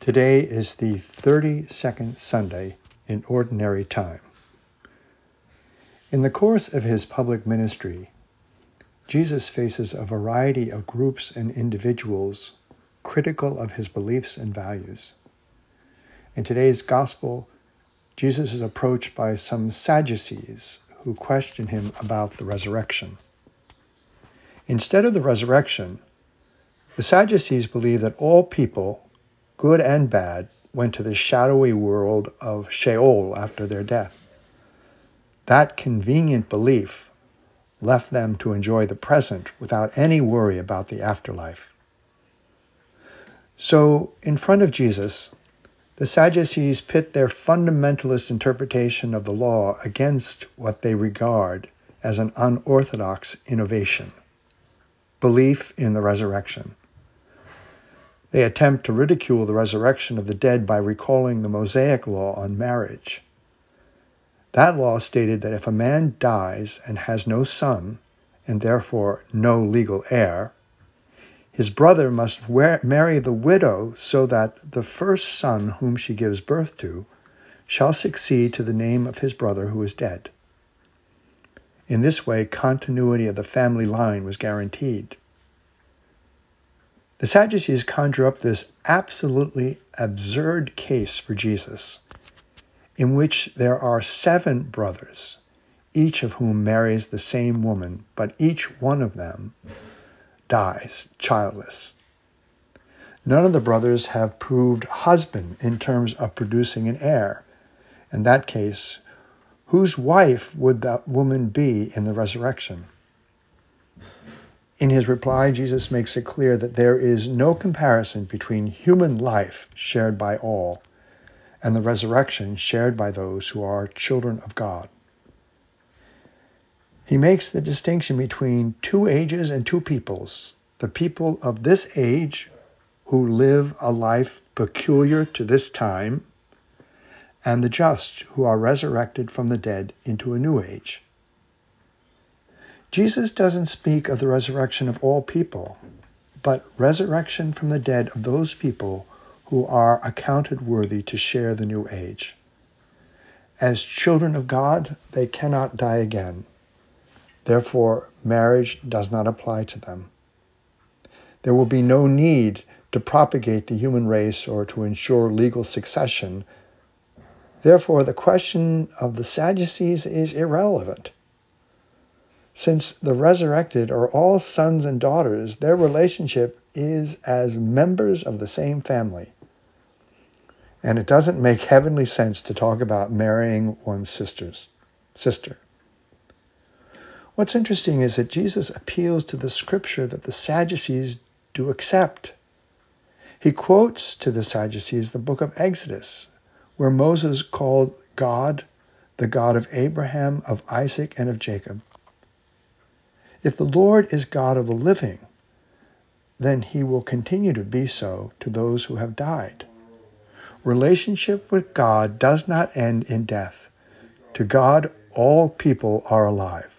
Today is the 32nd Sunday in Ordinary Time. In the course of his public ministry, Jesus faces a variety of groups and individuals critical of his beliefs and values. In today's Gospel, Jesus is approached by some Sadducees who question him about the resurrection. Instead of the resurrection, the Sadducees believe that all people, good and bad, went to the shadowy world of Sheol after their death. That convenient belief left them to enjoy the present without any worry about the afterlife. So, in front of Jesus, the Sadducees pit their fundamentalist interpretation of the law against what they regard as an unorthodox innovation belief in the resurrection. They attempt to ridicule the resurrection of the dead by recalling the Mosaic law on marriage. That law stated that if a man dies and has no son, and therefore no legal heir, his brother must marry the widow so that the first son whom she gives birth to shall succeed to the name of his brother who is dead. In this way, continuity of the family line was guaranteed. The Sadducees conjure up this absolutely absurd case for Jesus, in which there are seven brothers, each of whom marries the same woman, but each one of them dies childless. None of the brothers have proved husband in terms of producing an heir. In that case, whose wife would that woman be in the resurrection? In his reply, Jesus makes it clear that there is no comparison between human life shared by all and the resurrection shared by those who are children of God. He makes the distinction between two ages and two peoples the people of this age who live a life peculiar to this time, and the just who are resurrected from the dead into a new age. Jesus doesn't speak of the resurrection of all people, but resurrection from the dead of those people who are accounted worthy to share the new age. As children of God, they cannot die again. Therefore, marriage does not apply to them. There will be no need to propagate the human race or to ensure legal succession. Therefore, the question of the Sadducees is irrelevant. Since the resurrected are all sons and daughters, their relationship is as members of the same family. And it doesn't make heavenly sense to talk about marrying one's sister's sister. What's interesting is that Jesus appeals to the scripture that the Sadducees do accept. He quotes to the Sadducees the book of Exodus, where Moses called God the God of Abraham, of Isaac, and of Jacob. If the Lord is God of the living, then he will continue to be so to those who have died. Relationship with God does not end in death. To God, all people are alive.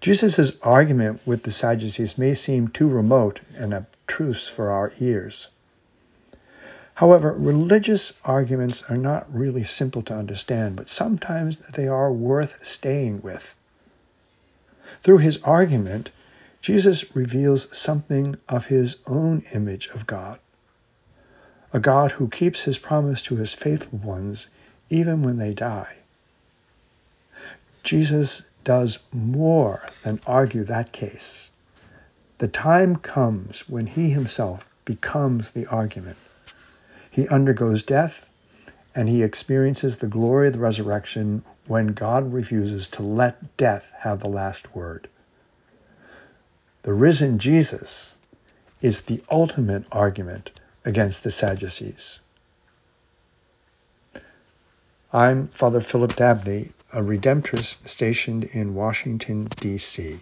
Jesus' argument with the Sadducees may seem too remote and abstruse for our ears. However, religious arguments are not really simple to understand, but sometimes they are worth staying with. Through his argument, Jesus reveals something of his own image of God a God who keeps his promise to his faithful ones even when they die. Jesus does more than argue that case. The time comes when he himself becomes the argument. He undergoes death and he experiences the glory of the resurrection when God refuses to let death have the last word. The risen Jesus is the ultimate argument against the Sadducees. I'm Father Philip Dabney, a Redemptorist stationed in Washington, D.C.